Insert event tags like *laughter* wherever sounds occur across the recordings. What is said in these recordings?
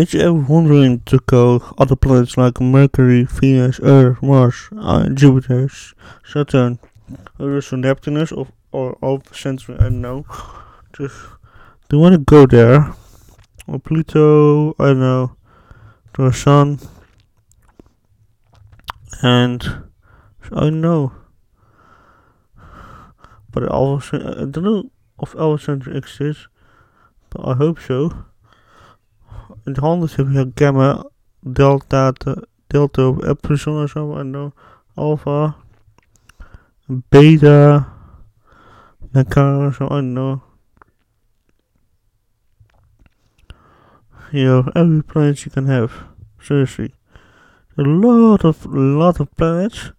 Did you ever wondering to go other planets like Mercury, Venus, Earth, Mars, uh, Jupiter, Saturn, Uranus, Neptunus, or, or Alpha Centauri? I don't know. Just do you want to go there? Or Pluto? I don't know. To the Sun. And I don't know. But I don't know if Alpha Centauri exists, but I hope so. In de handen heb je gamma, delta, delta, epsilon of zo, en dan alpha, beta, or so, I don't know. You have every planet you can have, seriously. A lot of, lot of planets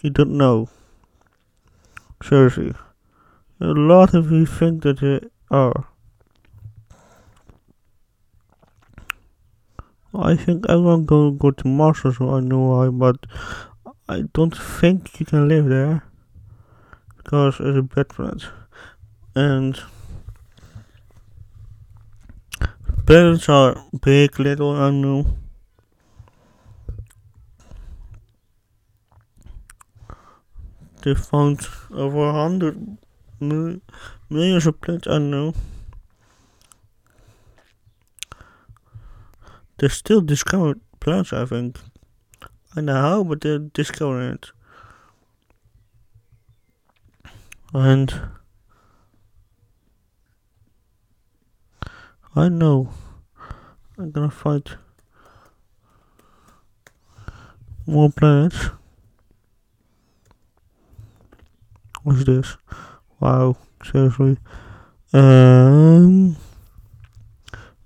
you don't know. Seriously. A lot of you think that there are. I think everyone gonna go to Mars or so, I know why, but I don't think you can live there because it's a bad planet. And planets are big, little, I know. They found over a hundred mil- of planets, I know. They're still discovered plants, I think. I know how, but they're discovering it. And I know I'm gonna find more planets. What's this? Wow, seriously. Um,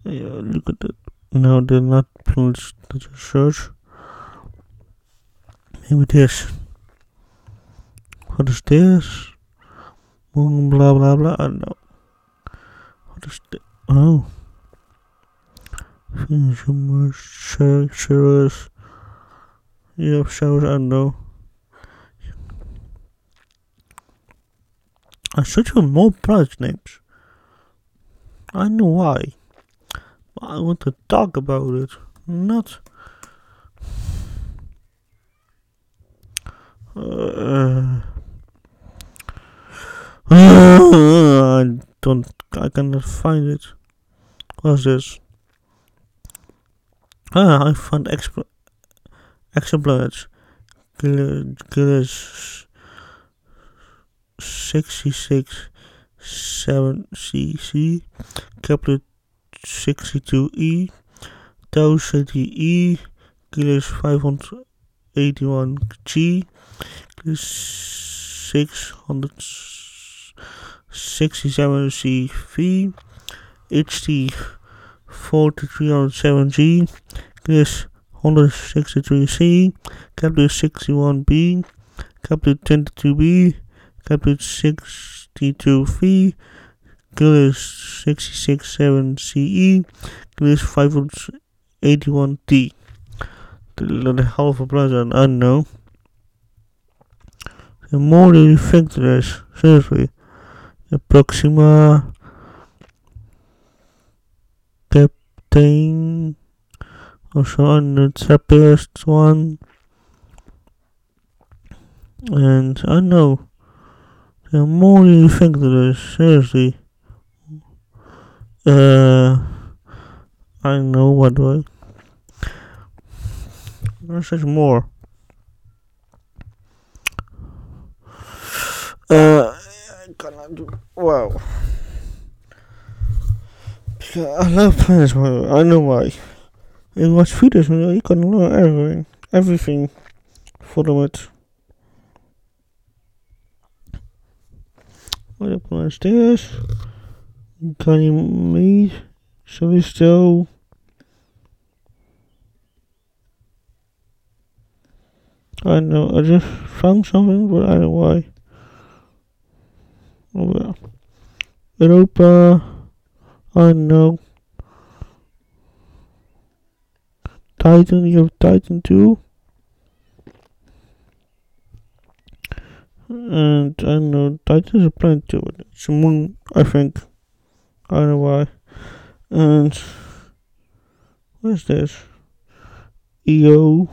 yeah, look at that. No, they're not. Let's just search. Maybe this. What is this? Blah blah blah. I know. What is this? Oh. Consumer service. Yeah, shows. I don't know. I search for more product names. I know why. I want to talk about it, not. Uh, *sighs* I don't. I cannot find it. What's this? Ah, I found exp- exoplanets. Gillis 66 7 CC. Kepler 62E, Tau CTE, Kilos 581G, Kilos 667CV, HT 4307G, Kilos 163C, Kepler 61B, Kepler 22B, Kepler 62V, Gillis 667CE, Gillis 581T. The half a planet, I don't know. The more there is, seriously. The Proxima, Captain, also on the TRAPPIST one. And I know. The more there is, seriously. Uh, I know what I. There's more. Uh, I do. Wow. I love planets. I know why. In watch videos, you can learn everything, everything from it. What up, planets? This. Can you meet? Shall we still? I don't know. I just found something, but I don't know why. Oh well. Europa. I don't know. Titan. You have Titan too. And I don't know. Titan is a planet too. It's a moon, I think. I don't know why. And What is this? EO.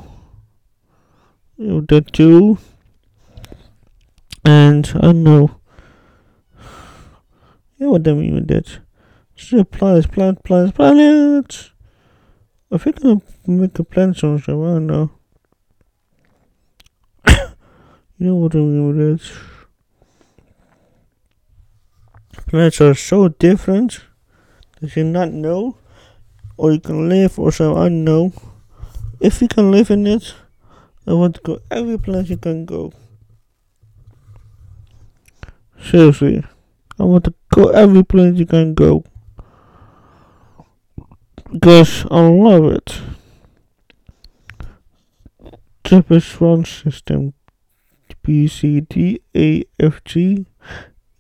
EO that too. And I don't know. Yeah, what mean with that? Still planets, planet, planets, planets. I think I'm gonna make a planet on so I don't know. you know what I mean with that? Planets are so different that you not know, or you can live, or so I don't know. If you can live in it, I want to go every place you can go. Seriously, I want to go every place you can go. Because I love it. Trappist one system B C D A F G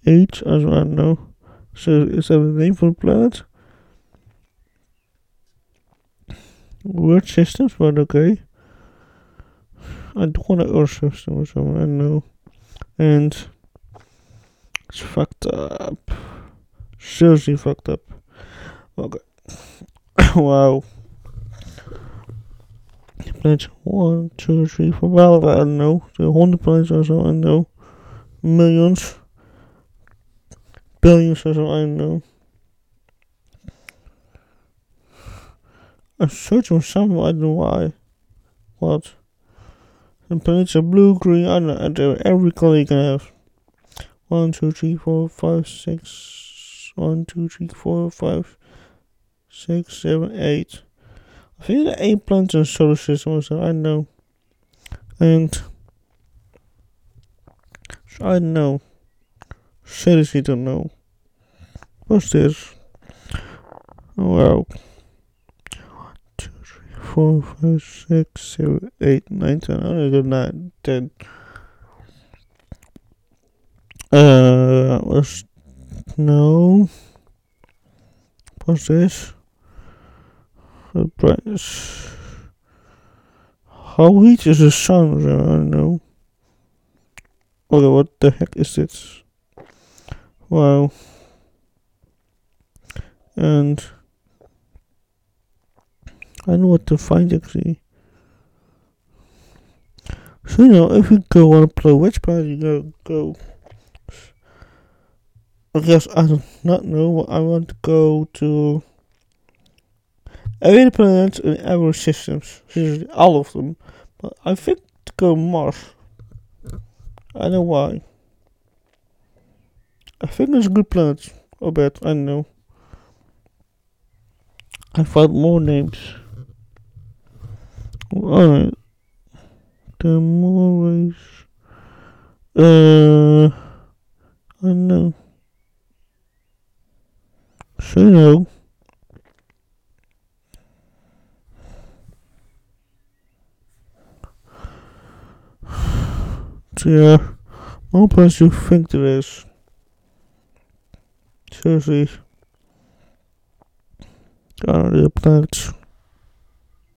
H as I know. So is that the name for planet? Weird systems, but okay. I don't want an Earth system or something, I know. And it's fucked up. Seriously fucked up. Okay. *coughs* wow. Planets one, two, three, four. Well, I don't know. The hundred planets or so, I know. Millions. Billions or so, I know. I'm searching for something, I don't know why. What? The planets are blue, green, I don't know. Every color you can have. One, two, three, four, five, six. One, two, three, four, five, six, seven, eight. I think there are eight planets in the solar system so, I know. And so I don't know. Seriously don't know. What's this? Wow. One, two, three, four, five, six, seven, eight, nine, ten. I know, nine, ten. Uh, what's no? What's this? The brightness. How heat is the sun? I don't know. Okay, what the heck is this? Wow. And I know what to find actually. So you know, if you go on play, which planet you go go? I guess I do not know. what I want to go to every planet in every systems, all of them. But I think to go Mars. I know why. I think it's a good planet. I bet. I know. I found more names. Alright. There are more ways. Uh, I know. So. *sighs* Yeah, more place you think there is. Seriously. I don't know the planets.